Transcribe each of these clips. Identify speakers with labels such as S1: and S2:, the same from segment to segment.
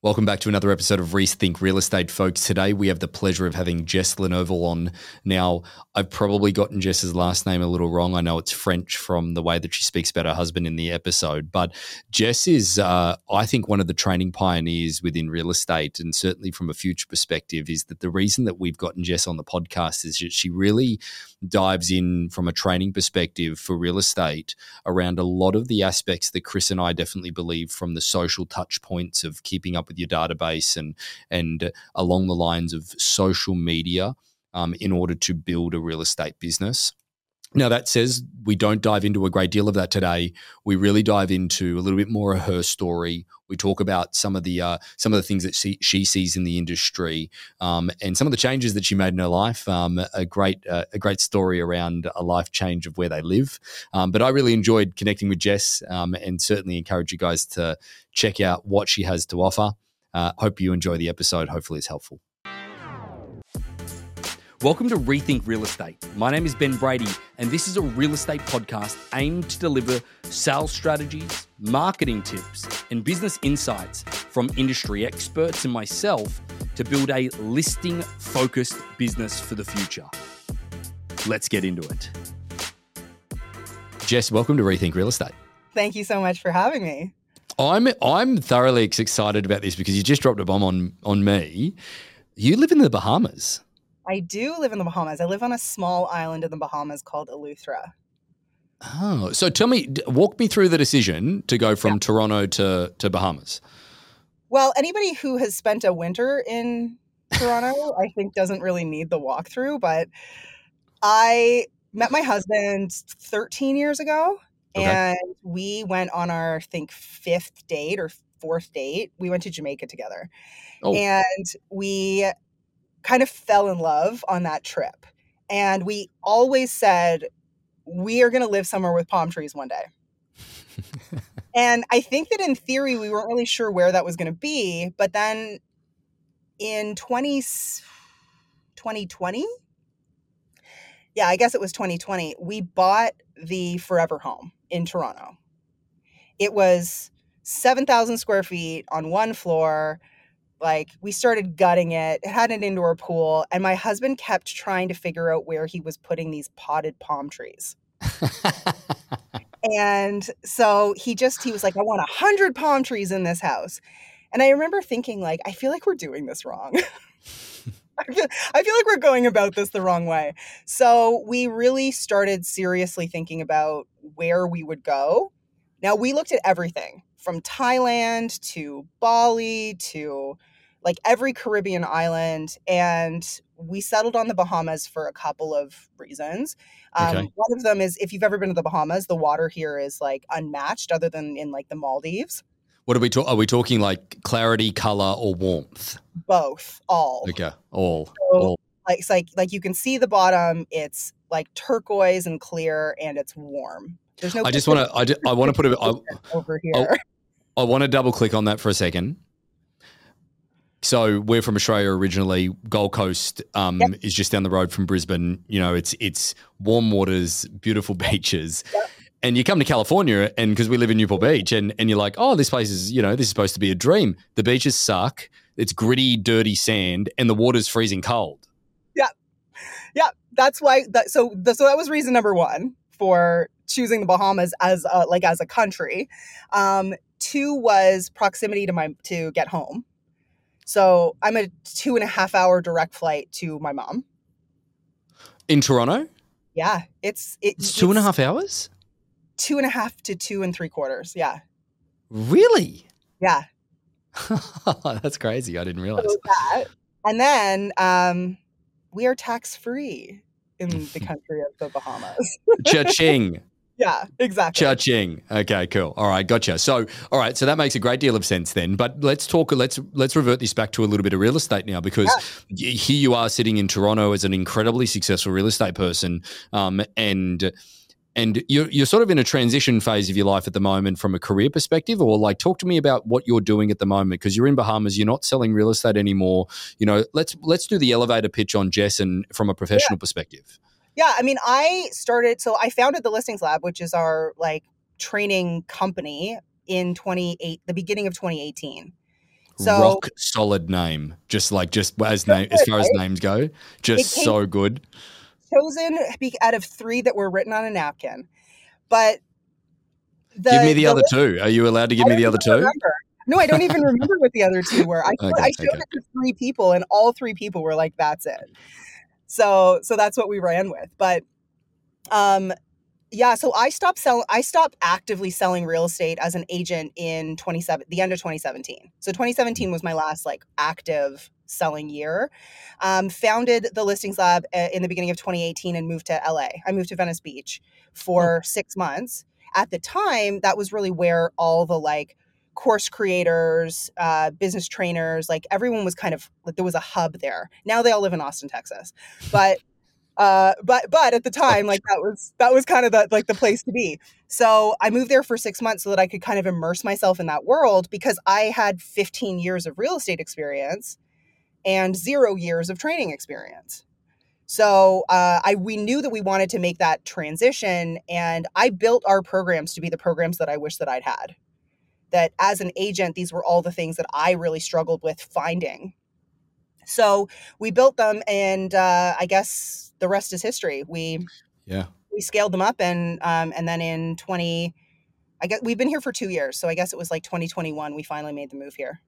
S1: Welcome back to another episode of Rethink Real Estate, folks. Today we have the pleasure of having Jess Lenoble on. Now, I've probably gotten Jess's last name a little wrong. I know it's French from the way that she speaks about her husband in the episode, but Jess is, uh, I think, one of the training pioneers within real estate, and certainly from a future perspective, is that the reason that we've gotten Jess on the podcast is that she really dives in from a training perspective for real estate around a lot of the aspects that Chris and I definitely believe from the social touch points of keeping up with your database and and along the lines of social media um, in order to build a real estate business. Now, that says we don't dive into a great deal of that today. We really dive into a little bit more of her story. We talk about some of the uh, some of the things that she, she sees in the industry um, and some of the changes that she made in her life. Um, a great uh, a great story around a life change of where they live. Um, but I really enjoyed connecting with Jess um, and certainly encourage you guys to check out what she has to offer. Uh, hope you enjoy the episode. Hopefully, it's helpful. Welcome to Rethink Real Estate. My name is Ben Brady, and this is a real estate podcast aimed to deliver sales strategies, marketing tips, and business insights from industry experts and myself to build a listing focused business for the future. Let's get into it. Jess, welcome to Rethink Real Estate.
S2: Thank you so much for having me.
S1: I'm I'm thoroughly excited about this because you just dropped a bomb on on me. You live in the Bahamas.
S2: I do live in the Bahamas. I live on a small island in the Bahamas called Eleuthera.
S1: Oh, so tell me, walk me through the decision to go from yeah. Toronto to, to Bahamas.
S2: Well, anybody who has spent a winter in Toronto, I think, doesn't really need the walkthrough. But I met my husband 13 years ago, okay. and we went on our, I think, fifth date or fourth date. We went to Jamaica together. Oh. And we kind of fell in love on that trip. And we always said, we are going to live somewhere with palm trees one day. and I think that in theory, we weren't really sure where that was going to be. But then in 20, 2020, yeah, I guess it was 2020, we bought the Forever Home in Toronto. It was 7,000 square feet on one floor like we started gutting it it had an indoor pool and my husband kept trying to figure out where he was putting these potted palm trees and so he just he was like i want a hundred palm trees in this house and i remember thinking like i feel like we're doing this wrong I feel, I feel like we're going about this the wrong way. So we really started seriously thinking about where we would go. Now we looked at everything from Thailand to Bali to like every Caribbean island. And we settled on the Bahamas for a couple of reasons. Um, okay. One of them is if you've ever been to the Bahamas, the water here is like unmatched, other than in like the Maldives.
S1: What are we talking? Are we talking like clarity, color, or warmth?
S2: Both, all.
S1: Okay, all,
S2: so,
S1: all.
S2: Like, it's like like you can see the bottom. It's like turquoise and clear, and it's warm.
S1: There's no. I just want to. I, I want to put a. I, over here. I, I want to double click on that for a second. So we're from Australia originally. Gold Coast um, yep. is just down the road from Brisbane. You know, it's it's warm waters, beautiful beaches. Yep. And you come to California, and because we live in Newport Beach, and, and you're like, oh, this place is, you know, this is supposed to be a dream. The beaches suck. It's gritty, dirty sand, and the water's freezing cold.
S2: Yeah, yeah. That's why. That, so, the, so that was reason number one for choosing the Bahamas as a, like as a country. Um, two was proximity to my to get home. So I'm a two and a half hour direct flight to my mom.
S1: In Toronto?
S2: Yeah. It's
S1: it, it's two it's and a half hours?
S2: Two and a half to two and three quarters. Yeah.
S1: Really?
S2: Yeah.
S1: That's crazy. I didn't realize. So
S2: that. And then um, we are tax free in the country of the Bahamas.
S1: Cha-ching.
S2: Yeah, exactly.
S1: Cha-ching. Okay, cool. All right, gotcha. So, all right, so that makes a great deal of sense then. But let's talk. Let's let's revert this back to a little bit of real estate now, because yeah. here you are sitting in Toronto as an incredibly successful real estate person, um, and and you're, you're sort of in a transition phase of your life at the moment from a career perspective or like talk to me about what you're doing at the moment because you're in bahamas you're not selling real estate anymore you know let's let's do the elevator pitch on jess and from a professional yeah. perspective
S2: yeah, I mean, I started so I founded the Listings Lab, which is our like training company in 28 the beginning of 2018. So
S1: Rock solid name. Just like just as name as
S2: good,
S1: far as names go. Just
S2: came-
S1: so good.
S2: chosen out of three that were written on a napkin, but the,
S1: give me the,
S2: the
S1: other two. Are you allowed to give
S2: I
S1: me the other two?
S2: remember. No, I don't even remember what the other two were. I, showed-
S1: Okay,
S2: I showed
S1: okay.
S2: it to three people, and all three people were like, "That's it." So, so that's what we ran with. But, um, yeah. So I stopped selling. I stopped actively selling real estate as an agent in twenty seven, the end of twenty seventeen. So twenty seventeen was my last like active selling year. Um, founded the listings lab uh, in the beginning of 2018 and moved to LA. I moved to Venice Beach for six months. At the time, that was really where all the like course creators, uh, business trainers, like everyone was kind of like there was a hub there. Now they all live in Austin, Texas, but uh, but but at the time, like that was that was kind of the like the place to be. So I moved there for six months so that I could kind of immerse myself in that world because I had 15 years of real estate experience and zero years of training experience. So uh, I we knew that we wanted to make that transition, and I built our programs to be the programs that I wish that I'd had. That as an agent, these were all the things that I really struggled with finding. So we built them, and uh, I guess the rest is history. We
S1: Yeah.
S2: we scaled them up, and um, and then in twenty, I guess we've been here for two years. So I guess it was like twenty twenty one. We finally made the move here.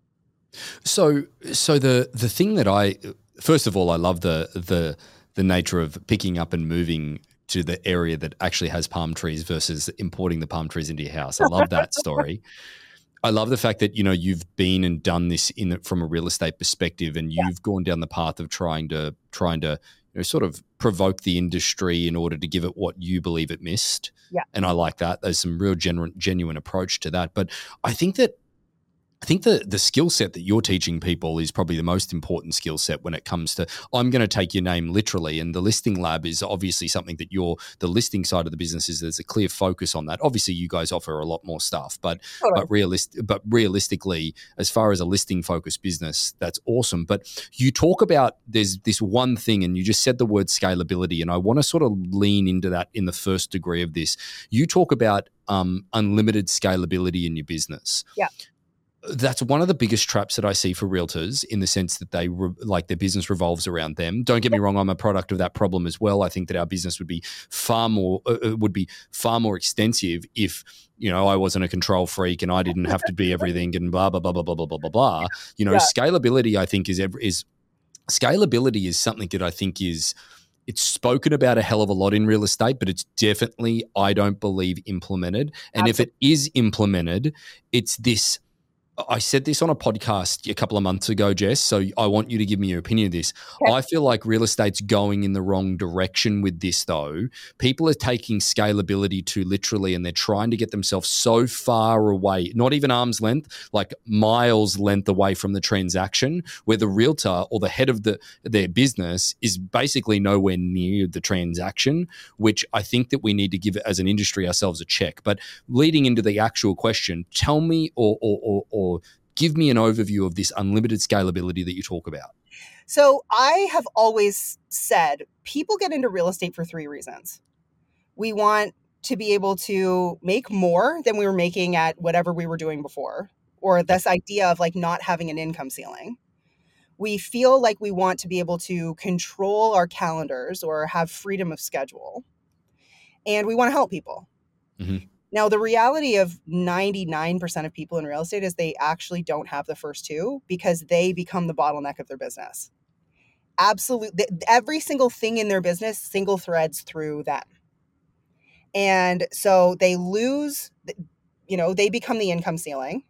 S1: So so the the thing that I first of all I love the the the nature of picking up and moving to the area that actually has palm trees versus importing the palm trees into your house. I love that story. I love the fact that you know you've been and done this in from a real estate perspective, and you've gone down the path of trying to trying to you know sort of provoke the industry in order to give it what you believe it missed.
S2: Yeah.
S1: and I like that. There's some real genuine genuine approach to that, but I think that I think the the skill set that you're teaching people is probably the most important skill set when it comes to I'm going to take your name literally and the listing lab is obviously something that you're the listing side of the business is there's a clear focus on that. Obviously you guys offer a lot more stuff, but
S2: Totally.
S1: but realist but realistically as far as a listing focused business that's awesome but you talk about there's this one thing and you just said the word scalability and I want to sort of lean into that in the first degree of this you talk about um, unlimited scalability in your business
S2: Yeah.
S1: That's one of the biggest traps that I see for realtors in the sense that they re- like their business revolves around them. Don't get me wrong, I'm a product of that problem as well. I think that our business would be far more uh, uh, would be far more extensive if you know I wasn't a control freak and I didn't have to be everything and blah blah blah blah blah blah blah blah. You know,
S2: Yeah.
S1: scalability I think is is scalability is something that I think is it's spoken about a hell of a lot in real estate, but it's definitely, I don't believe, implemented. And if it is implemented, it's this. I said this on a podcast a couple of months ago, Jess. So I want you to give me your opinion of this.
S2: Okay.
S1: I feel like real estate's going in the wrong direction with this, though. People are taking scalability too literally and they're trying to get themselves so far away, not even arm's length, like miles length away from the transaction, where the realtor or the head of the their business is basically nowhere near the transaction, which I think that we need to give as an industry ourselves a check. But leading into the actual question, tell me or or, or, or give me an overview of this unlimited scalability that you talk about.
S2: So I have always said people get into real estate for three reasons. We want to be able to make more than we were making at whatever we were doing before, or this idea of like not having an income ceiling. We feel like we want to be able to control our calendars or have freedom of schedule. And we want to help people.
S1: Mhm.
S2: Now, the reality of 99% of people in real estate is they actually don't have the first two because they become the bottleneck of their business. Absolutely. Every single thing in their business single threads through them. And so they lose, you know, they become the income ceiling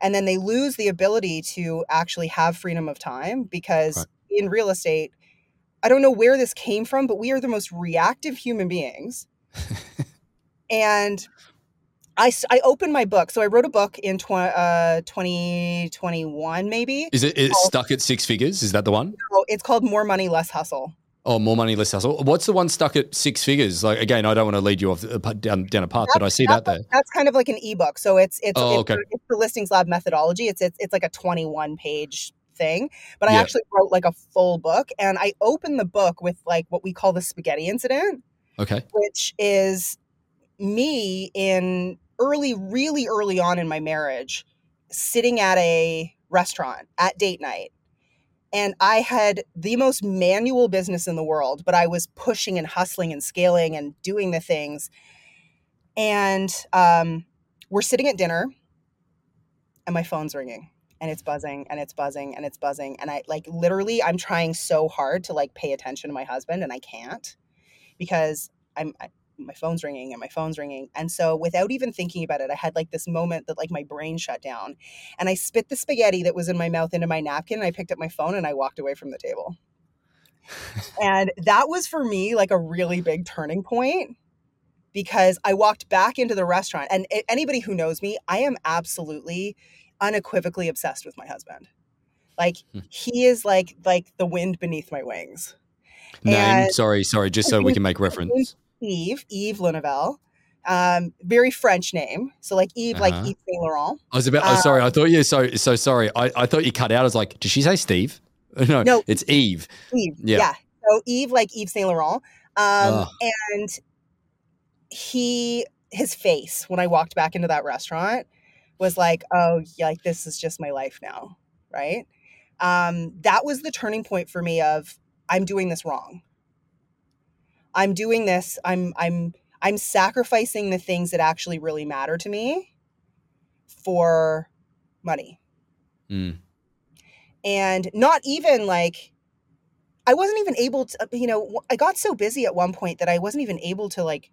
S2: and then they lose the ability to actually have freedom of time because
S1: Right.
S2: in real estate, I don't know where this came from, but we are the most reactive human beings. and I, I opened my book. So I wrote a book in tw- uh, 2021, maybe.
S1: Is it it's stuck at six figures? Is that the one?
S2: Oh, It's called More Money, Less Hustle.
S1: Oh, more money, less hustle. What's the one stuck at six figures? Like again, I don't want to lead you off the, down down a path, but I see that there.
S2: That's kind of like an ebook. So it's it's
S1: Oh,
S2: it's,
S1: okay.
S2: it's the listings lab methodology. It's it's it's like a 21 page thing. But I
S1: Yeah.
S2: actually wrote like a full book and I opened the book with like what we call the spaghetti incident,
S1: Okay.
S2: which is me in early, really early on in my marriage, sitting at a restaurant at date night. And I had the most manual business in the world, but I was pushing and hustling and scaling and doing the things. And um, we're sitting at dinner, and my phone's ringing and it's buzzing and it's buzzing and it's buzzing. And I like literally, I'm trying so hard to like pay attention to my husband, and I can't because I'm my phone's ringing and my phone's ringing. And so without even thinking about it, I had like this moment that like my brain shut down and I spit the spaghetti that was in my mouth into my napkin and I picked up my phone and I walked away from the table. and that was for me like a really big turning point because I walked back into the restaurant and anybody who knows me, I am absolutely unequivocally obsessed with my husband. Like hmm. he is like like the wind beneath my wings.
S1: Name, and sorry, sorry, just so we can make reference.
S2: Yves, Eve Lenevel. Um, very French name. So like Eve, uh-huh. like Yves Saint Laurent.
S1: I was about. Oh, sorry. I um, thought you. So so sorry. I, I thought you cut out. I was like, did she say Steve? No, no, it's Eve.
S2: Eve. Yeah. yeah. So Eve, like Yves Saint Laurent. Um, and he, his face when I walked back into that restaurant was like, oh, yeah, like this is just my life now, right? Um, that was the turning point for me of I'm doing this wrong. I'm doing this. I'm I'm I'm sacrificing the things that actually really matter to me for money. Mm. And not even like I wasn't even able to you know I got so busy at one point that I wasn't even able to like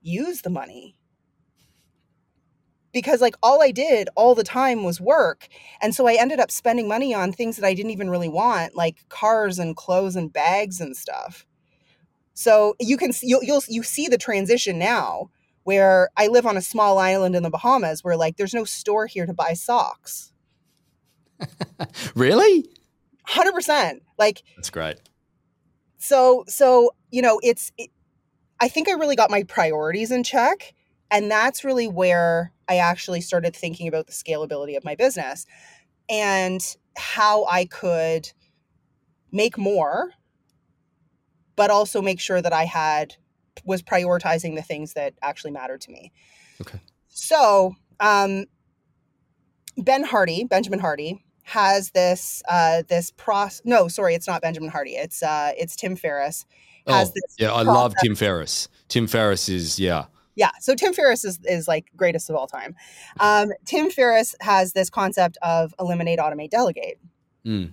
S2: use the money. Because like all I did all the time was work. And so I ended up spending money on things that I didn't even really want, like cars and clothes and bags and stuff. So you can you'll, you'll you see the transition now where I live on a small island in the Bahamas where like there's no store here to buy socks.
S1: really?
S2: 100%. Like
S1: That's great.
S2: So so you know, it's it, I think I really got my priorities in check and that's really where I actually started thinking about the scalability of my business and how I could make more but also make sure that I had was prioritizing the things that actually mattered to me.
S1: Okay.
S2: So, um, Ben Hardy, Benjamin Hardy, has this uh, this pros. No, sorry, it's not Benjamin Hardy. It's uh, it's Tim Ferriss.
S1: Has oh, this yeah, I love Tim Ferriss. Tim Ferriss is yeah.
S2: Yeah, so Tim Ferriss is, is like greatest of all time. Um, Tim Ferriss has this concept of eliminate, automate, delegate. Mm.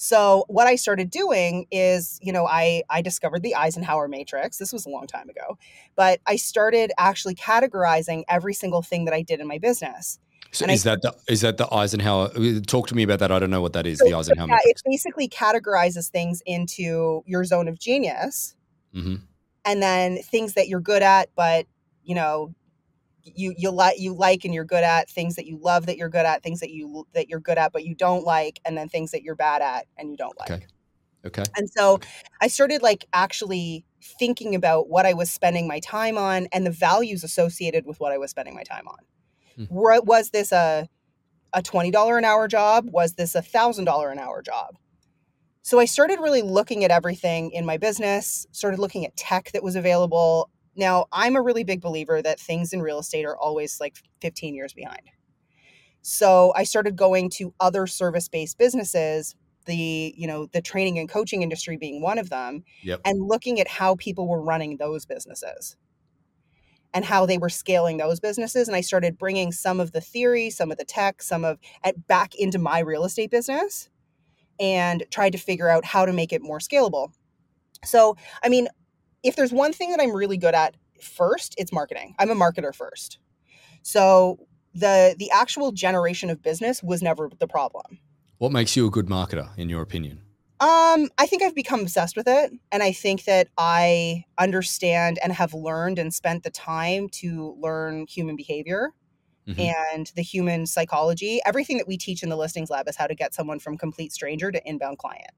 S2: So what I started doing is, you know, I I discovered the Eisenhower matrix. This was a long time ago. But I started actually categorizing every single thing that I did in my business.
S1: So and is I, that the is that the Eisenhower? Uh, talk to me about that. I don't know what that is. So, the Eisenhower.
S2: So yeah, matrix. it basically categorizes things into your zone of genius, mm-hmm. and then things that you're good at, but you know you you like you like and you're good at things that you love that you're good at things that you that you're good at but you don't like and then things that you're bad at and you don't like.
S1: Okay. Okay
S2: and so i started like actually thinking about what i was spending my time on and the values associated with what i was spending my time on. Hmm. was this a a $20 an hour job? Was this a $1000 an hour job? So i started really looking at everything in my business started looking at tech that was available now, I'm a really big believer that things in real estate are always like 15 years behind. So I started going to other service-based businesses, the, you know, the training and coaching industry being one of them,
S1: yep.
S2: and looking at how people were running those businesses and how they were scaling those businesses and I started bringing some of the theory, some of the tech, some of it back into my real estate business and tried to figure out how to make it more scalable. So, I mean, if there's one thing that I'm really good at first, it's marketing. I'm a marketer first. So the the actual generation of business was never the problem.
S1: What makes you a good marketer in your opinion?
S2: Um, I think I've become obsessed with it and I think that I understand and have learned and spent the time to learn human behavior mm-hmm. and the human psychology. Everything that we teach in the listings lab is how to get someone from complete stranger to inbound client.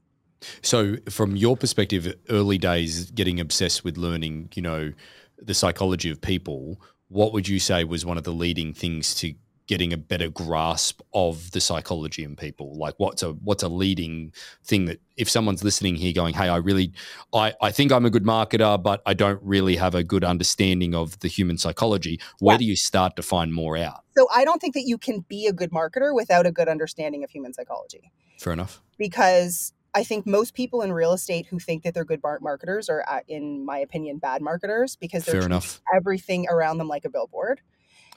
S1: So, from your perspective, early days getting obsessed with learning, you know, the psychology of people, what would you say was one of the leading things to getting a better grasp of the psychology in people? Like what's a what's a leading thing that if someone's listening here going hey i really i i think i'm a good marketer but i don't really have a good understanding of the human psychology where yeah. do you start to find more out?
S2: So i don't think that you can be a good marketer without a good understanding of human psychology.
S1: Fair enough.
S2: Because I think most people in real estate who think that they're good marketers are, uh, in my opinion, bad marketers because they're everything around them like a billboard.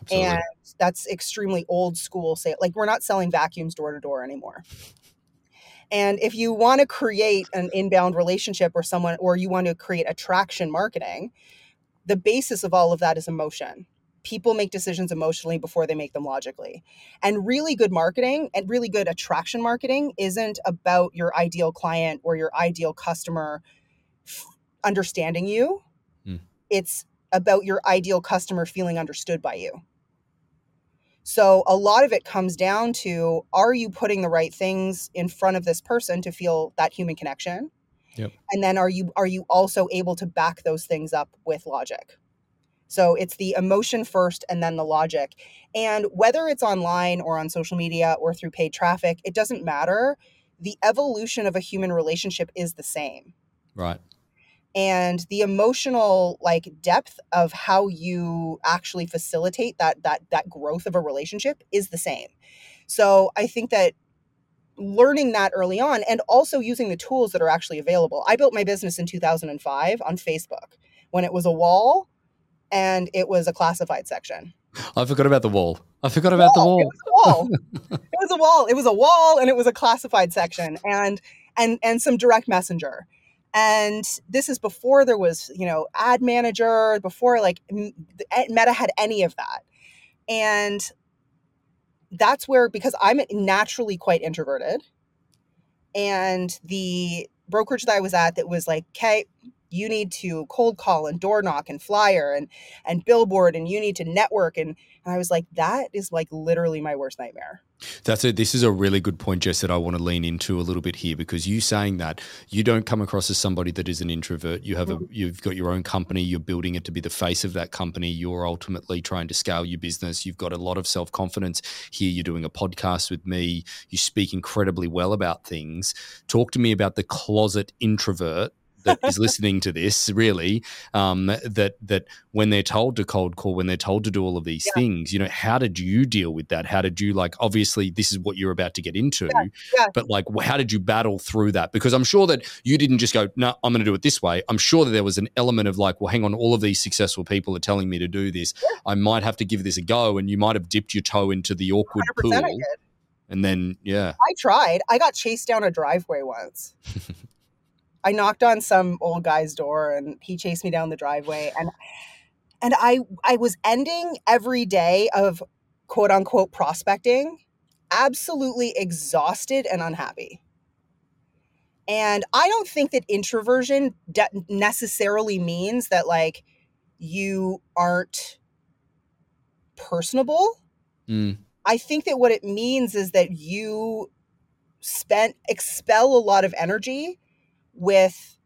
S2: Absolutely. And that's extremely old school. Say, like we're not selling vacuums door to door anymore. And if you want to create an inbound relationship or someone, or you want to create attraction marketing, the basis of all of that is emotion people make decisions emotionally before they make them logically. And really good marketing and really good attraction marketing isn't about your ideal client or your ideal customer understanding you. Mm. It's about your ideal customer feeling understood by you. So a lot of it comes down to are you putting the right things in front of this person to feel that human connection? Yep. And then are you are you also able to back those things up with logic? So it's the emotion first and then the logic. And whether it's online or on social media or through paid traffic, it doesn't matter. The evolution of a human relationship is the same.
S1: Right.
S2: And the emotional like depth of how you actually facilitate that that that growth of a relationship is the same. So I think that learning that early on and also using the tools that are actually available. I built my business in 2005 on Facebook when it was a wall and it was a classified section.
S1: I forgot about the wall. I forgot about the wall. It
S2: was a wall. it was a wall. It was a wall and it was a classified section and and and some direct messenger. And this is before there was, you know, ad manager, before like eh, Meta had any of that. And that's where because I'm naturally quite introverted and the brokerage that I was at that was like, okay, you need to cold call and door knock and flyer and and billboard and you need to network and and I was like that is like literally my worst nightmare.
S1: That's it. This is a really good point, Jess, that I want to lean into a little bit here because you saying that you don't come across as somebody that is an introvert. You have a mm-hmm. you've got your own company, you're building it to be the face of that company. You're ultimately trying to scale your business. You've got a lot of self-confidence here. You're doing a podcast with me. You speak incredibly well about things. Talk to me about the closet introvert that is listening to this really um, that that when they're told to cold call when they're told to do all of these yeah. things you know how did you deal with that? How did you like obviously this is what you're about to get into yeah. Yeah. but like how did you battle through that? Because i'm sure that you didn't just go no i'm going to do it this way. I'm sure that there was an element of like well hang on all of these successful people are telling me to do this. I might have to give this a go and you might have dipped your toe into the awkward pool and then yeah.
S2: I tried. I got chased down a driveway once I knocked on some old guy's door and he chased me down the driveway and and I I was ending every day of quote unquote prospecting absolutely exhausted and unhappy. And I don't think that introversion de- necessarily means that like you aren't personable. Mm. I think that what it means is that you spent expel a lot of energy with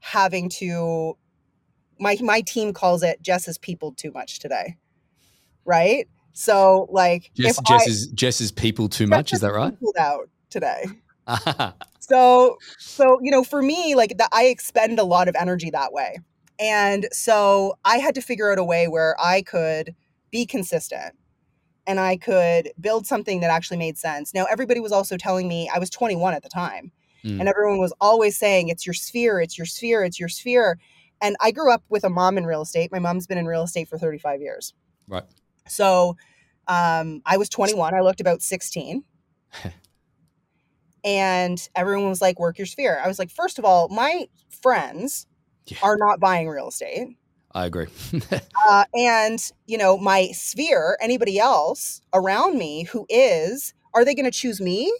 S2: having to my my team calls it Jess is people too much today. Right? So like
S1: Jess, Jess I, is Jess is people too much, is that right?
S2: Out today. so so you know for me like that I expend a lot of energy that way. And so I had to figure out a way where I could be consistent and I could build something that actually made sense. Now everybody was also telling me I was 21 at the time Mm. And everyone was always saying, it's your sphere, it's your sphere, it's your sphere. And I grew up with a mom in real estate. My mom's been in real estate for 35 years.
S1: Right.
S2: So um, I was 21. I looked about 16. and everyone was like, work your sphere. I was like, first of all, my friends yeah. are not buying real estate.
S1: I agree.
S2: uh, and, you know, my sphere, anybody else around me who is, are they going to choose me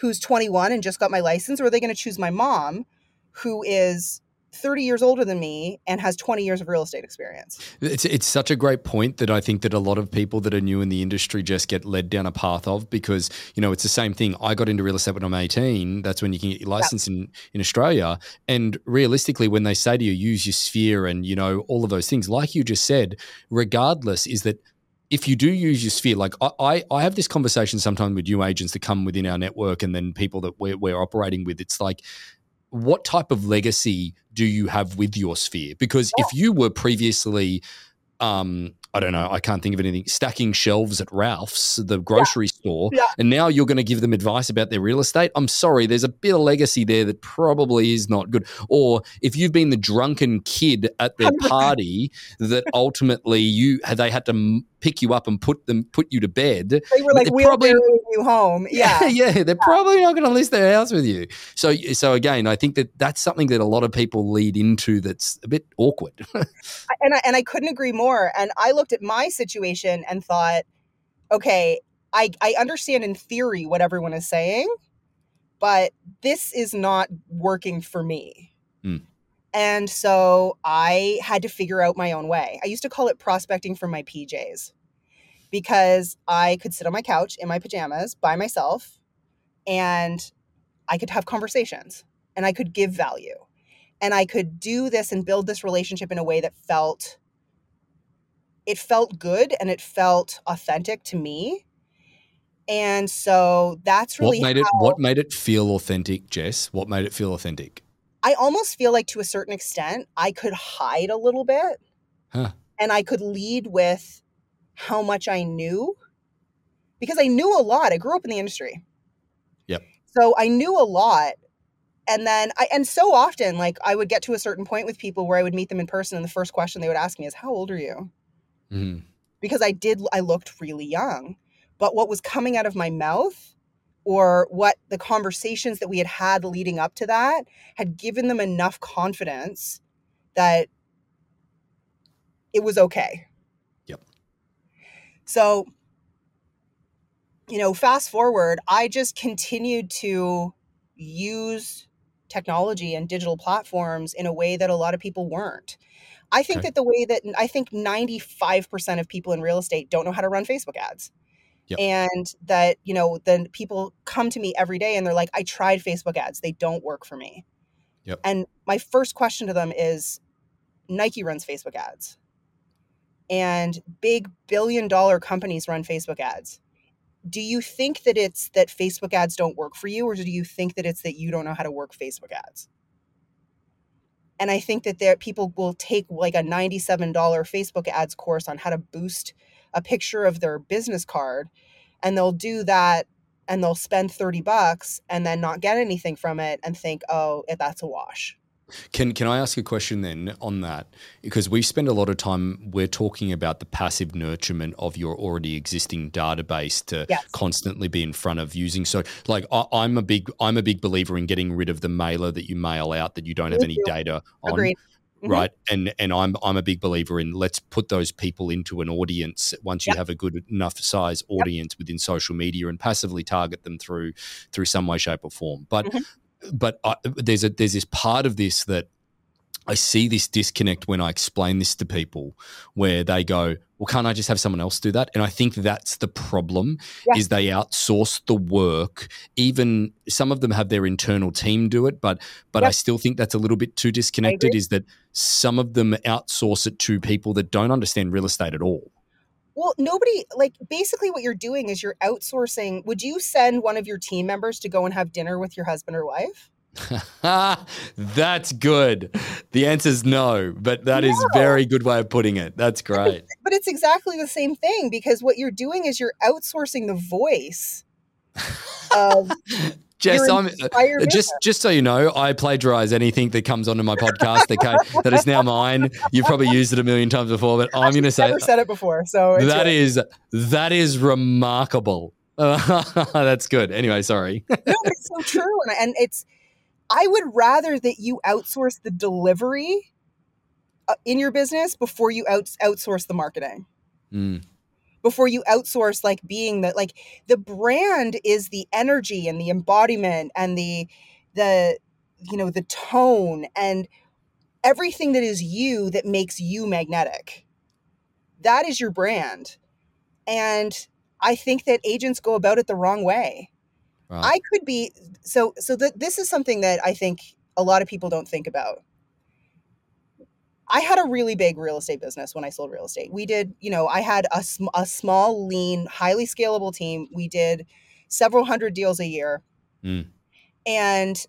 S2: who's 21 and just got my license, or are they going to choose my mom, who is 30 years older than me and has 20 years of real estate experience.
S1: It's it's such a great point that I think that a lot of people that are new in the industry just get led down a path of because, you know, it's the same thing. I got into real estate when I'm 18. That's when you can get your license yeah. in, in Australia. And realistically, when they say to you, use your sphere and, you know, all of those things, like you just said, regardless, is that if you do use your sphere, like I, I, I have this conversation sometimes with new agents that come within our network and then people that we're, we're operating with. It's like, what type of legacy do you have with your sphere? Because yeah. if you were previously um, I don't know, I can't think of anything, stacking shelves at Ralph's, the grocery yeah. store, yeah. and now you're going to give them advice about their real estate. I'm sorry, there's a bit of legacy there that probably is not good. Or if you've been the drunken kid at their party that ultimately you they had to pick you up and put them put you to bed.
S2: They were like wheelbarrowing you home.
S1: Yeah, yeah, yeah they're yeah. probably not going to list their house with you. So, so again, I think that that's something that a lot of people lead into that's a bit awkward.
S2: and I and I couldn't agree more. And I looked at my situation and thought, okay, I I understand in theory what everyone is saying, but this is not working for me. Mm. And so I had to figure out my own way. I used to call it prospecting from my PJs because I could sit on my couch in my pajamas by myself and I could have conversations and I could give value. And I could do this and build this relationship in a way that felt it felt good and it felt authentic to me. And so that's really
S1: what made how, it what made it feel authentic, Jess? What made it feel authentic?
S2: I almost feel like to a certain extent, I could hide a little bit huh. and I could lead with how much I knew because I knew a lot. I grew up in the industry.
S1: Yep.
S2: So I knew a lot. And then I, and so often, like I would get to a certain point with people where I would meet them in person, and the first question they would ask me is, How old are you? Mm-hmm. Because I did, I looked really young. But what was coming out of my mouth or what the conversations that we had had leading up to that had given them enough confidence that it was okay.
S1: Yep.
S2: So, you know, fast forward, I just continued to use technology and digital platforms in a way that a lot of people weren't. I think okay. that the way that I think 95% of people in real estate don't know how to run Facebook ads. Yep. And that, you know, then people come to me every day and they're like, I tried Facebook ads. They don't work for me.
S1: Yep.
S2: And my first question to them is Nike runs Facebook ads. And big billion dollar companies run Facebook ads. Do you think that it's that Facebook ads don't work for you, or do you think that it's that you don't know how to work Facebook ads? And I think that there people will take like a $97 Facebook ads course on how to boost a picture of their business card and they'll do that and they'll spend 30 bucks and then not get anything from it and think, oh, that's a wash.
S1: Can can I ask a question then on that? Because we spend a lot of time we're talking about the passive nurturement of your already existing database to yes. constantly be in front of using. So, like I, am a big I'm a big believer in getting rid of the mailer that you mail out that you don't have any data on. Agreed. Mm-hmm. right and and i'm i'm a big believer in let's put those people into an audience once you yep. have a good enough size audience yep. within social media and passively target them through through some way shape or form but mm-hmm. but I, there's a there's this part of this that I see this disconnect when I explain this to people where they go, well, can't I just have someone else do that? And I think that's the problem yeah. is they outsource the work. Even some of them have their internal team do it, but but. I still think that's a little bit too disconnected. Is that some of them outsource it to people that don't understand real estate at all.
S2: Well, nobody like basically what you're doing is you're outsourcing. Would you send one of your team members to go and have dinner with your husband or wife?
S1: That's good. The answer is no, but that no. is very good way of putting it. That's great. But
S2: it's, exactly the same thing because what you're doing is you're outsourcing the voice of
S1: Jess, I'm uh, just just so you know, I plagiarize anything that comes onto my podcast that, came, that is now mine. You've probably used it a million times before, but I'm going to say
S2: never said it before. So
S1: that is that is remarkable. Uh, that's good. Anyway, sorry.
S2: no, it's so true, and, and it's I would rather that you outsource the delivery uh, in your business before you out, outsource the marketing. Mm. Before you outsource like being the like the brand is the energy and the embodiment and the the you know the tone and everything that is you that makes you magnetic. That is your brand. And I think that agents go about it the wrong way. I could be so so that this is something that I think a lot of people don't think about. I had a really big real estate business when I sold real estate. We did, you know, I had a, sm- a small, lean, highly scalable team. We did several hundred deals a year.
S1: Mm.
S2: And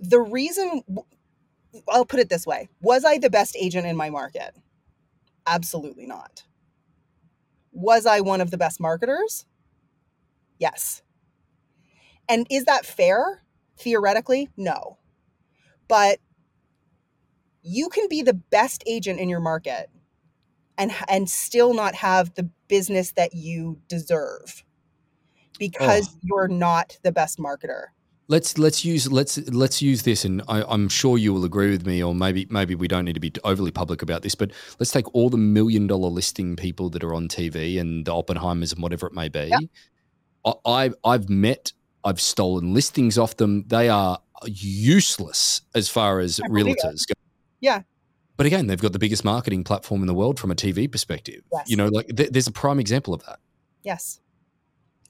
S2: the reason, I'll put it this way was I the best agent in my market? Absolutely not. Was I one of the best marketers? Yes. And is that fair? Theoretically, no. But you can be the best agent in your market and and still not have the business that you deserve because oh. you're not the best marketer
S1: let's let's use let's let's use this and I, am sure you will agree with me or maybe maybe we don't need to be overly public about this but let's take all the million dollar listing people that are on tv and the oppenheimers and whatever it may be yep. I, i've met i've stolen listings off them they are useless as far as realtors go
S2: yeah.
S1: But again, they've got the biggest marketing platform in the world from a TV perspective. Yes. You know, like th- there's a prime example of that.
S2: Yes.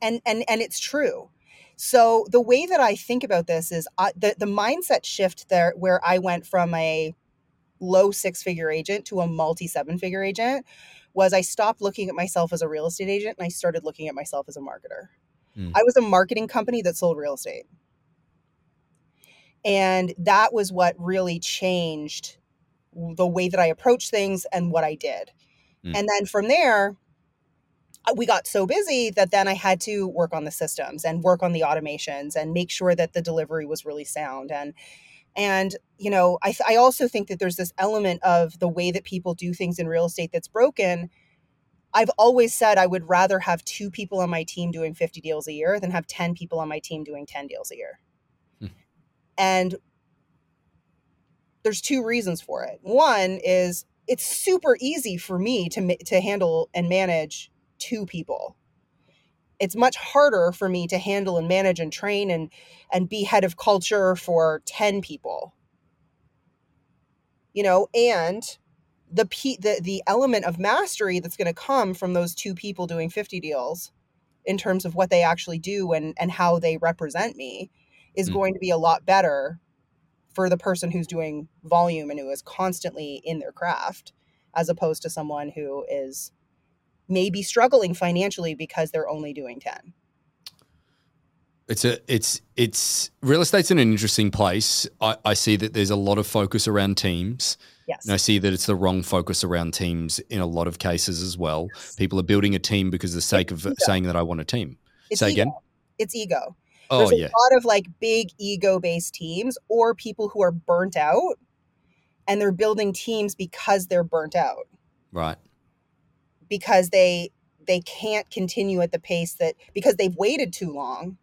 S2: And and and it's true. So the way that I think about this is I, the the mindset shift there, where I went from a low six figure agent to a multi seven figure agent, was I stopped looking at myself as a real estate agent and I started looking at myself as a marketer. Mm. I was a marketing company that sold real estate. And that was what really changed the way that I approached things and what I did. Mm. And then from there, uh, we got so busy that then I had to work on the systems and work on the automations and make sure that the delivery was really sound and and you know I, I also think that there's this element of the way that people do things in real estate that's broken i've always said i would rather have two people on my team doing 50 deals a year than have 10 people on my team doing 10 deals a year hmm. and there's two reasons for it. One is it's super easy for me to to handle and manage two people. It's much harder for me to handle and manage and train and and be head of culture for 10 people. You know, and the the the element of mastery that's going to come from those two people doing 50 deals in terms of what they actually do and and how they represent me is mm. going to be a lot better for the person who's doing volume and who is constantly in their craft as opposed to someone who is maybe struggling financially because they're only doing 10
S1: it's a it's it's real estate's in an interesting place i, I see that there's a lot of focus around teams
S2: yes
S1: and i see that it's the wrong focus around teams in a lot of cases as well yes. people are building a team because of the sake it's of ego. saying that i want a team
S2: it's
S1: say
S2: ego.
S1: again
S2: it's ego Oh, There's a yeah. lot of like big ego based teams or people who are burnt out and they're building teams because they're burnt out.
S1: Right.
S2: Because they they can't continue at the pace that because they've waited too long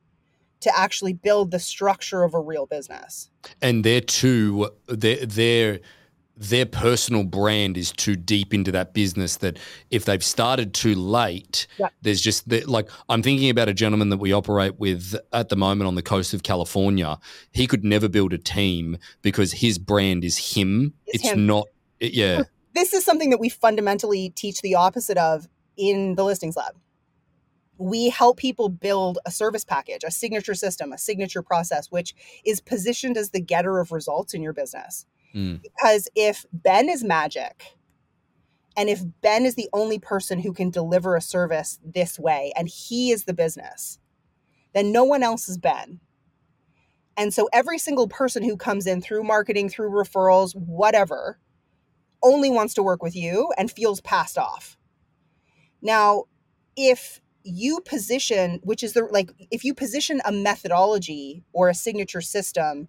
S2: to actually build the structure of a real business.
S1: And they're too they're they're their personal brand is too deep into that business that if they've started too late, there's just like I'm thinking about a gentleman that we operate with at the moment on the coast of California. He could never build a team because his brand is him. It's, it's him. not, yeah.
S2: This is something that we fundamentally teach the opposite of in the listings lab. We help people build a service package, a signature system, a signature process, which is positioned as the getter of results in your business Mm. Because if Ben is magic, and if Ben is the only person who can deliver a service this way, and he is the business, then no one else is Ben. And so every single person who comes in through marketing, through referrals, whatever, only wants to work with you and feels passed off. Now, if you position, which is the like, if you position a methodology or a signature system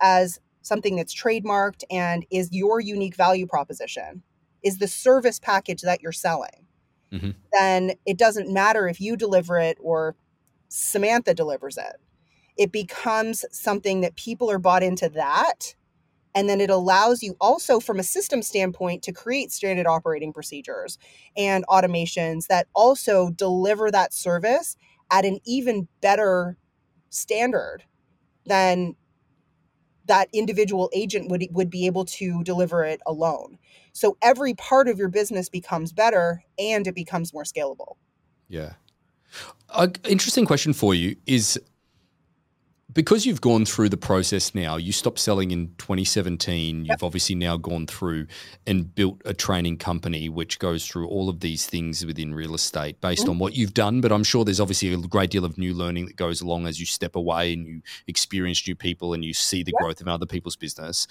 S2: as something that's trademarked and is your unique value proposition, is the service package that you're selling, mm-hmm. then it doesn't matter if you deliver it or Samantha delivers it. It becomes something that people are bought into that. And then it allows you also, from a system standpoint, to create standard operating procedures and automations that also deliver that service at an even better standard than that individual agent would would be able to deliver it alone. So every part of your business becomes better and it becomes more scalable.
S1: Yeah. An interesting question for you is because you've gone through the process now, you stopped selling in 2017. You've obviously now gone through and built a training company which goes through all of these things within real estate based mm-hmm. on what you've done. But I'm sure there's obviously a great deal of new learning that goes along as you step away and you experience new people and you see the growth of other people's business.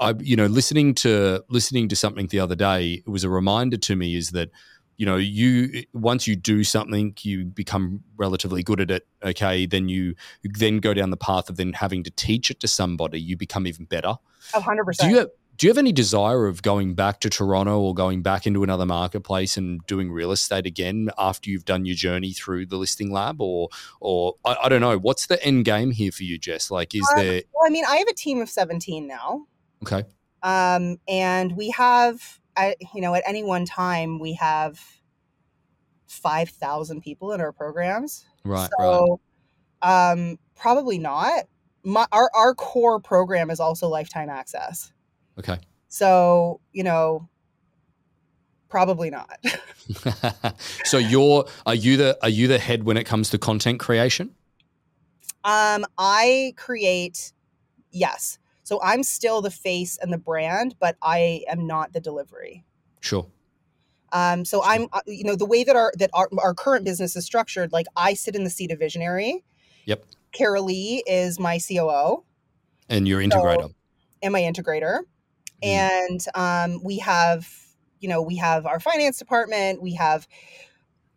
S1: I, you know, listening to listening to something the other day, it was a reminder to me is that you know you once you do something you become relatively good at it okay then you then go down the path of then having to teach it to somebody you become even better.
S2: 100%
S1: do you have, do you have any desire of going back to Toronto or going back into another marketplace and doing real estate again after you've done your journey through the listing lab or or I, I don't know what's the end game here for you Jess? Like is um, there
S2: well I mean I have a team of 17 now.
S1: Okay.
S2: Um and we have I, you know, at any one time we have 5,000 people in our programs.
S1: Right. So,
S2: right. um, probably not. My, our, our core program is also lifetime access.
S1: Okay.
S2: So, you know, probably not.
S1: so you're, are you the, are you the head when it comes to content creation?
S2: Um, I create, yes. So I'm still the face and the brand, but I am not the delivery.
S1: Sure.
S2: Um, so I'm, uh, you know, the way that our that our, our current business is structured, like I sit in the seat of visionary.
S1: Yep.
S2: Carol Lee is my COO.
S1: And your integrator. So,
S2: and my integrator. Mm. And um, we have, you know, we have our finance department. We have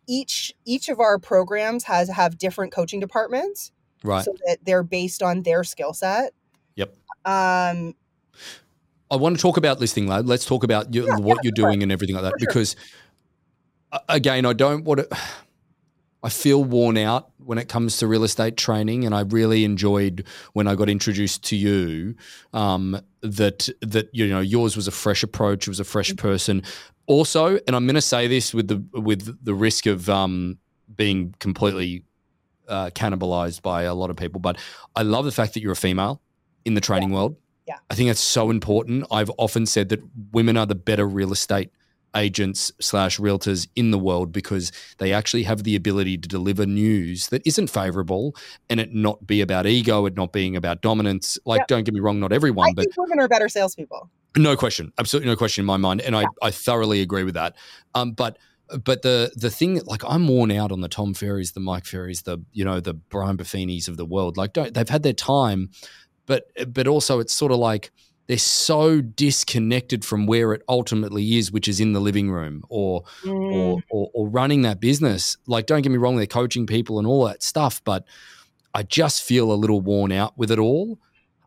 S2: each each of our programs has have different coaching departments.
S1: Right.
S2: So that they're based on their skill set. Um,
S1: I want to talk about listing lab. Let's talk about your, yeah, what yeah, you're doing right. and everything like that sure. because again, I don't want to. I feel worn out when it comes to real estate training, and I really enjoyed when I got introduced to you. Um, that that you know yours was a fresh approach, it was a fresh mm-hmm. person. Also, and I'm going to say this with the with the risk of um, being completely uh, cannibalized by a lot of people, but I love the fact that you're a female in the training
S2: yeah.
S1: world.
S2: Yeah.
S1: I think that's so important. I've often said that women are the better real estate agents slash realtors in the world because they actually have the ability to deliver news that isn't favorable and it not be about ego, it not being about dominance. Like, don't get me wrong, not everyone,
S2: I
S1: but
S2: women are better salespeople.
S1: No question, absolutely no question in my mind, and yeah. I, I thoroughly agree with that. Um, but but the the thing like I'm worn out on the Tom Ferrys, the Mike Ferrys, the you know the Brian Buffinis of the world. Like, don't they've had their time but but also it's sort of like they're so disconnected from where it ultimately is, which is in the living room or, mm. or, or or running that business. Like, don't get me wrong, they're coaching people and all that stuff, but I just feel a little worn out with it all.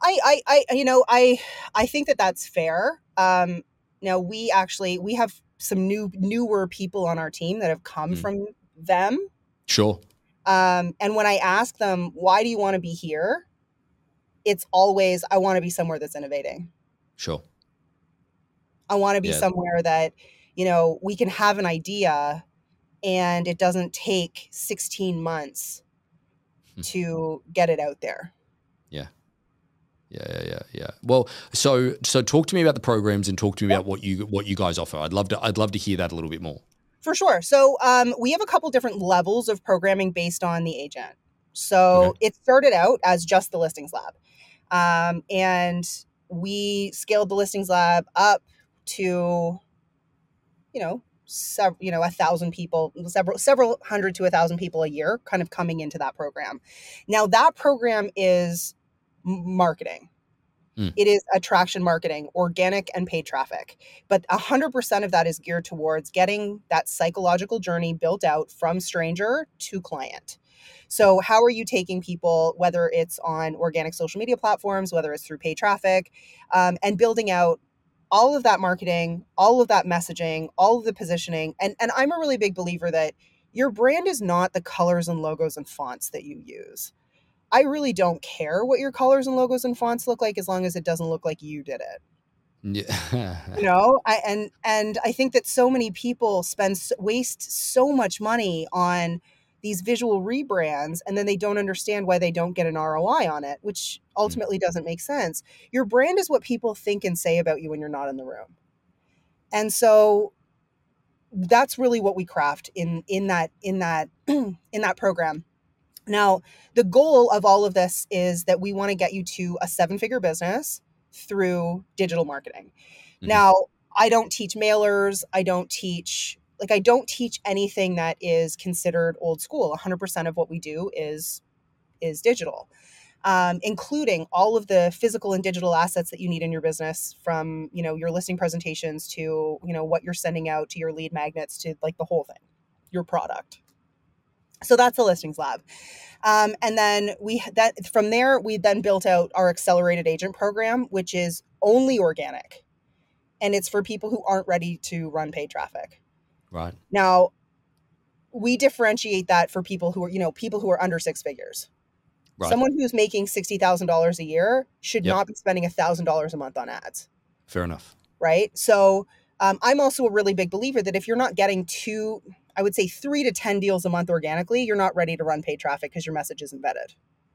S2: I, I, I you know, I, I think that that's fair. Um, now we actually we have some new newer people on our team that have come mm. from them.
S1: Sure.
S2: Um, and when I ask them, why do you want to be here? It's always I want to be somewhere that's innovating.
S1: Sure.
S2: I want to be yeah. somewhere that, you know, we can have an idea and it doesn't take 16 months hmm. to get it out there.
S1: Yeah. Yeah, yeah, yeah, yeah. Well, so so talk to me about the programs and talk to me about what you what you guys offer. I'd love to I'd love to hear that a little bit more.
S2: For sure. So um, we have a couple different levels of programming based on the agent. So okay. it started out as just the listings lab. Um, and we scaled the listings lab up to, you know, several, you know, a thousand people, several, several hundred to a thousand people a year kind of coming into that program. Now that program is marketing. Mm. It is attraction marketing, organic and paid traffic. But 100% of that is geared towards getting that psychological journey built out from stranger to client. So, how are you taking people, whether it's on organic social media platforms, whether it's through paid traffic, um, and building out all of that marketing, all of that messaging, all of the positioning? And, and I'm a really big believer that your brand is not the colors and logos and fonts that you use. I really don't care what your colors and logos and fonts look like as long as it doesn't look like you did it.
S1: Yeah.
S2: you know, I, and and I think that so many people spend waste so much money on these visual rebrands and then they don't understand why they don't get an ROI on it, which mm. ultimately doesn't make sense. Your brand is what people think and say about you when you're not in the room. And so that's really what we craft in in that in that in that program. Now, the goal of all of this is that we want to get you to a seven figure business through digital marketing. Mm-hmm. Now, I don't teach mailers. I don't teach like I don't teach anything that is considered old school. 100% of what we do is is digital. Um, including all of the physical and digital assets that you need in your business from you know your listing presentations to you know what you're sending out to your lead magnets to like the whole thing your product so that's the listings lab um, and then we that from there we then built out our accelerated agent program which is only organic and it's for people who aren't ready to run paid traffic.
S1: Right.
S2: Now, we differentiate that for people who are, you know, people who are under six figures. Right. Someone who's making $60,000 a year should yep. not be spending $1,000 a month on ads.
S1: Fair enough.
S2: Right. So, um, I'm also a really big believer that if you're not getting two, I would say three to 10 deals a month organically, you're not ready to run paid traffic because your message is embedded.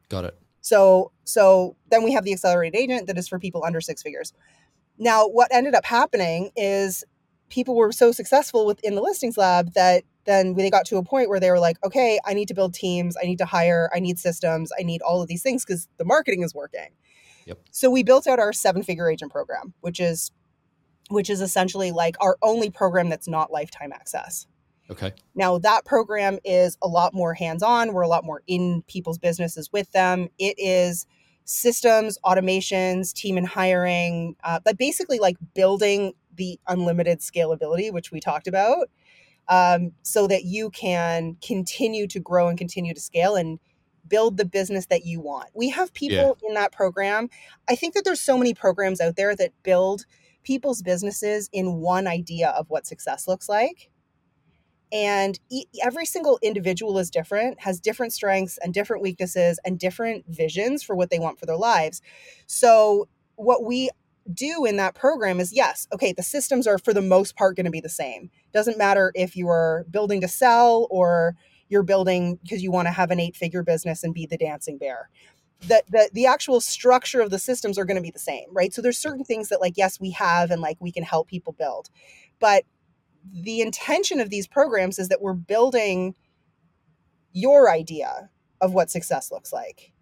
S1: Got it.
S2: So, so then we have the accelerated agent that is for people under six figures. Now, what ended up happening is people were so successful within the listings lab that then they got to a point where they were like, okay, I need to build teams, I need to hire, I need systems, I need all of these things because the marketing is working.
S1: Yep.
S2: So we built out our seven figure agent program, which is which is essentially like our only program that's not lifetime access.
S1: Okay.
S2: Now that program is a lot more hands-on. We're a lot more in people's businesses with them. It is systems, automations, team and hiring, uh, but basically like building the unlimited scalability, which we talked about, um, so that you can continue to grow and continue to scale and build the business that you want. We have people yeah. in that program. I think that there's so many programs out there that build people's businesses in one idea of what success looks like and every single individual is different has different strengths and different weaknesses and different visions for what they want for their lives. So what we do in that program is yes okay the systems are for the most part going to be the same. Doesn't matter if you are building to sell or you're building because you want to have an eight figure business and be the dancing bear. The, the the actual structure of the systems are going to be the same right? So there's certain things that like yes we have and like we can help people build. But the intention of these programs is that we're building your idea of what success looks like.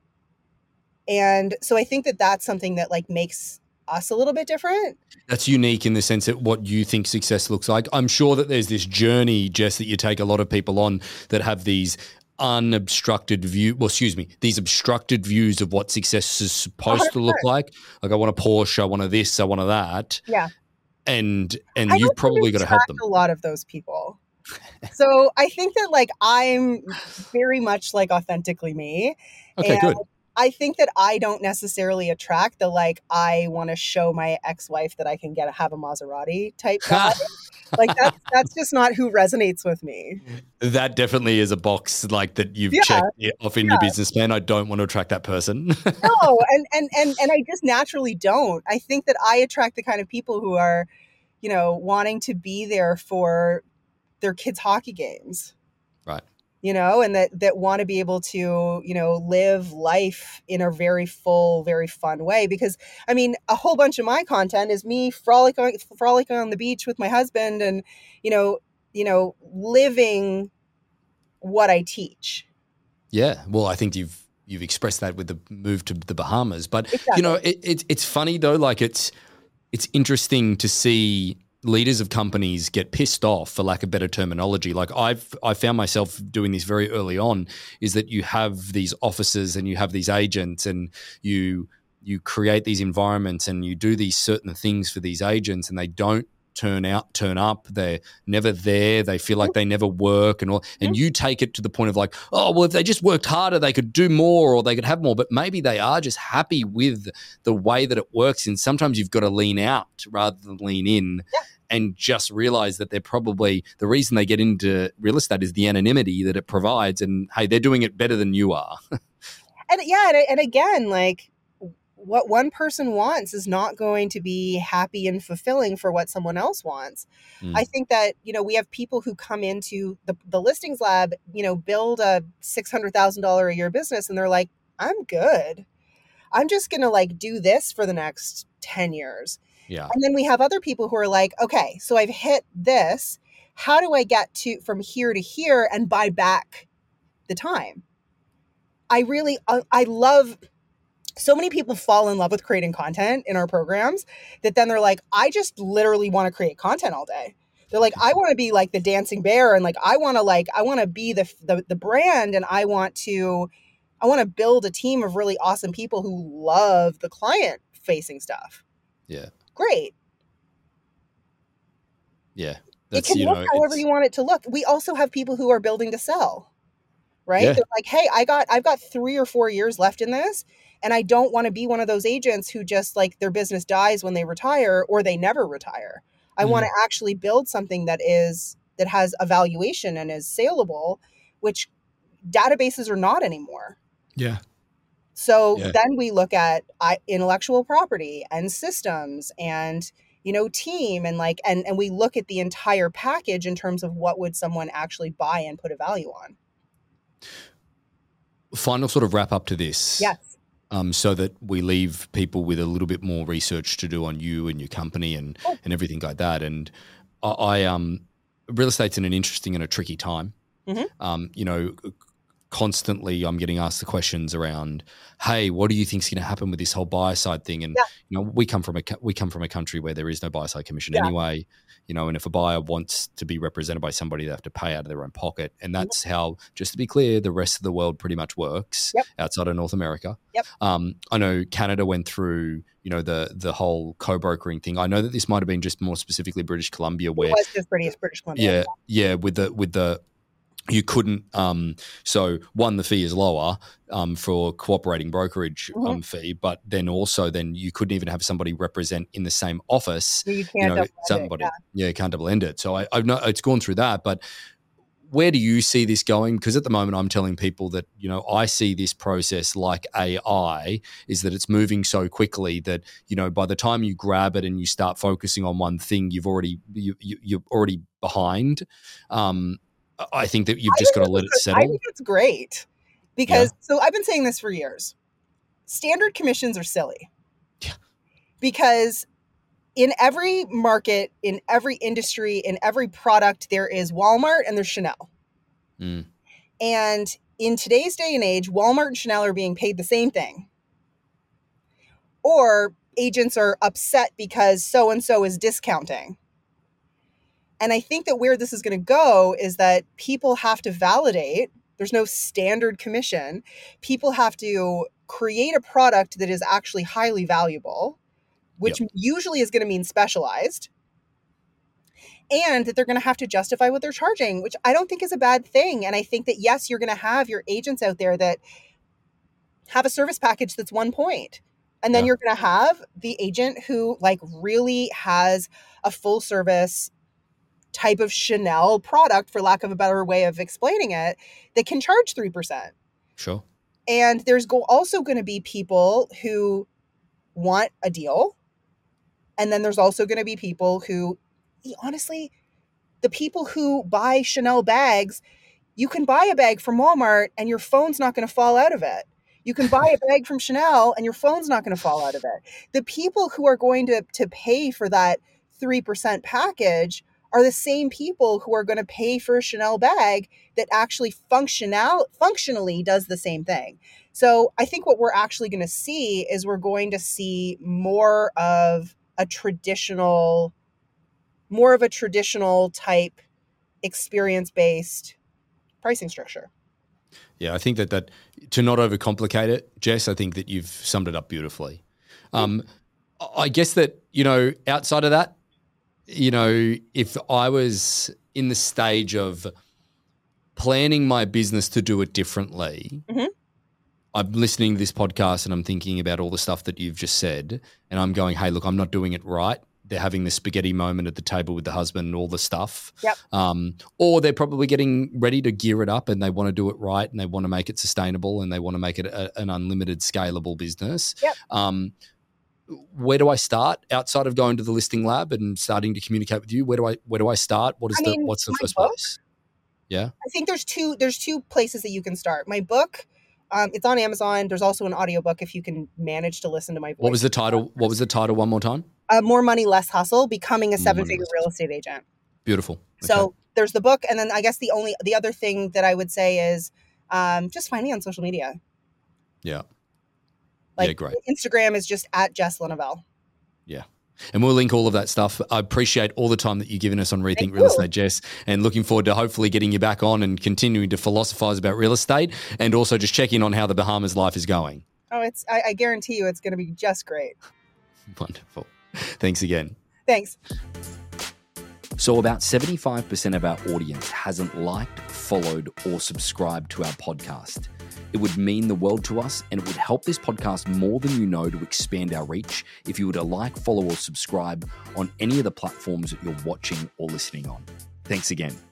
S2: And so I think that that's something that like makes us a little bit different.
S1: That's unique in the sense that what you think success looks like. I'm sure that there's this journey, Jess, that you take a lot of people on that have these unobstructed view well excuse me these obstructed views of what success is supposed 100%. to look like like i want a porsche i want a this i want a that
S2: yeah
S1: and and you've probably got to help them.
S2: A lot of those people. so I think that like I'm very much like authentically me.
S1: Okay, good.
S2: I think that I don't necessarily attract the like I want to show my ex-wife that I can get have a Maserati type guy. Like that's that's just not who resonates with me.
S1: That definitely is a box like that you've yeah. checked off in yeah. your business plan. I don't want to attract that person.
S2: no, and, and and and I just naturally don't. I think that I attract the kind of people who are, you know, wanting to be there for their kids' hockey games. You know and that that want to be able to you know live life in a very full very fun way because i mean a whole bunch of my content is me frolicking frolicking on the beach with my husband and you know you know living what i teach
S1: yeah well i think you've you've expressed that with the move to the bahamas but exactly. you know it, it, it's funny though like it's it's interesting to see leaders of companies get pissed off for lack of better terminology. Like i've i found myself doing this very early on is that you have these offices and you have these agents and you you create these environments and you do these certain things for these agents and they don't turn out turn up. They're never there. They feel like they never work and all. And you take it to the point of like oh well if they just worked harder they could do more or they could have more. But maybe they are just happy with the way that it works. And sometimes you've got to lean out rather than lean in. Yeah. And just realize that they're probably the reason they get into real estate is the anonymity that it provides and hey they're doing it better than you are
S2: and yeah and, and again like what one person wants is not going to be happy and fulfilling for what someone else wants. Mm. I think that, you know, we have people who come into the, the listings lab, you know, build a $600,000 a year business and they're like, I'm good. I'm just going to like do this for the next 10 years.
S1: Yeah.
S2: And then we have other people who are like, okay, so I've hit this. How do I get to from here to here and buy back the time? I really uh, I love so many people fall in love with creating content in our programs that then they're like, I just literally want to create content all day. They're like, I want to be like the dancing bear and like I want to like I want to be the, the the brand and I want to I want to build a team of really awesome people who love the client facing stuff.
S1: Yeah.
S2: Great.
S1: Yeah.
S2: it can look know, however you want it to look. We also have people who are building to sell. Right? Yeah. They're like, "Hey, I got I've got 3 or 4 years left in this and I don't want to be one of those agents who just like their business dies when they retire or they never retire. I mm. want to actually build something that is that has a valuation and is saleable, which databases are not anymore.
S1: Yeah.
S2: So yeah. then we look at intellectual property and systems and you know team and like and and we look at the entire package in terms of what would someone actually buy and put a value on.
S1: Final sort of wrap up to this.
S2: Yes
S1: um, so that we leave people with a little bit more research to do on you and your company and oh. and everything like that. And I, I, um, real estate's in an interesting and a tricky time. Mm-hmm. Um, you know, constantly I'm getting asked the questions around, hey, what do you think is going to happen with this whole buy side thing? And yeah. you know, we come from a we come from a country where there is no buy side commission yeah. anyway. You know, and if a buyer wants to be represented by somebody, they have to pay out of their own pocket, and mm-hmm. that's how, just to be clear, the rest of the world pretty much works
S2: yep.
S1: outside of North America.
S2: Yep.
S1: Um, I know Canada went through, you know, the the whole co-brokering thing. I know that this might have been just more specifically British Columbia, where
S2: it was just British British Columbia.
S1: Yeah, yeah, with the with the you couldn't um, so one the fee is lower um, for cooperating brokerage mm-hmm. um, fee but then also then you couldn't even have somebody represent in the same office
S2: you, you know
S1: somebody
S2: it,
S1: yeah. yeah can't double end it so I, have not it's gone through that but where do you see this going because at the moment i'm telling people that you know i see this process like ai is that it's moving so quickly that you know by the time you grab it and you start focusing on one thing you've already you, you, are already behind um, I think that you've just got to let it settle.
S2: I think it's great because yeah. so I've been saying this for years. Standard commissions are silly.
S1: Yeah.
S2: Because in every market, in every industry, in every product, there is Walmart and there's Chanel.
S1: Mm.
S2: And in today's day and age, Walmart and Chanel are being paid the same thing. Or agents are upset because so and so is discounting. And I think that where this is going to go is that people have to validate. There's no standard commission. People have to create a product that is actually highly valuable, which yep. usually is going to mean specialized. And that they're going to have to justify what they're charging, which I don't think is a bad thing. And I think that, yes, you're going to have your agents out there that have a service package that's one point. And then yeah. you're going to have the agent who, like, really has a full service type of Chanel product, for lack of a better way of explaining it, that can charge 3%.
S1: Sure.
S2: And there's go- also going to be people who want a deal. And then there's also going to be people who, honestly, the people who buy Chanel bags, you can buy a bag from Walmart and your phone's not going to fall out of it. You can buy a bag from Chanel and your phone's not going to fall out of it. The people who are going to, to pay for that 3% package are the same people who are going to pay for a Chanel bag that actually functional functionally does the same thing. So I think what we're actually going to see is we're going to see more of a traditional more of a traditional type experience based pricing structure.
S1: Yeah, I think that that to not overcomplicate it, Jess, I think that you've summed it up beautifully. Um, I guess that you know, outside of that, you know, if I was in the stage of planning my business to do it differently,
S2: mm-hmm.
S1: I'm listening to this podcast and I'm thinking about all the stuff that you've just said, and I'm going, hey, look, I'm not doing it right. They're having the spaghetti moment at the table with the husband and all the stuff.
S2: Yep.
S1: Um, or they're probably getting ready to gear it up and they want to do it right and they want to make it sustainable and they want to make it a, an unlimited, scalable business.
S2: Yep.
S1: Um, where do I start outside of going to the listing lab and starting to communicate with you? Where do I where do I start? What is I the what's the first book, place? Yeah,
S2: I think there's two there's two places that you can start. My book, um, it's on Amazon. There's also an audiobook if you can manage to listen to my voice.
S1: What was the title? What was the title? One more time.
S2: Uh, More money, less hustle. Becoming a seven figure real estate agent.
S1: Beautiful.
S2: Okay. So there's the book, and then I guess the only the other thing that I would say is um, just find me on social media.
S1: Yeah.
S2: Like
S1: yeah, great.
S2: Instagram is just at Jess Lenouvel.
S1: Yeah. And we'll link all of that stuff. I appreciate all the time that you've given us on Rethink
S2: Thank
S1: Real
S2: you.
S1: Estate, Jess, and looking forward to hopefully getting you back on and continuing to philosophize about real estate and also just check in on how the Bahamas life is going.
S2: Oh, it's I, I guarantee you it's going to be just great.
S1: Wonderful. Thanks again.
S2: Thanks.
S1: So, about 75% of our audience hasn't liked, followed, or subscribed to our podcast. It would mean the world to us, and it would help this podcast more than you know to expand our reach if you were to like, follow, or subscribe on any of the platforms that you're watching or listening on. Thanks again.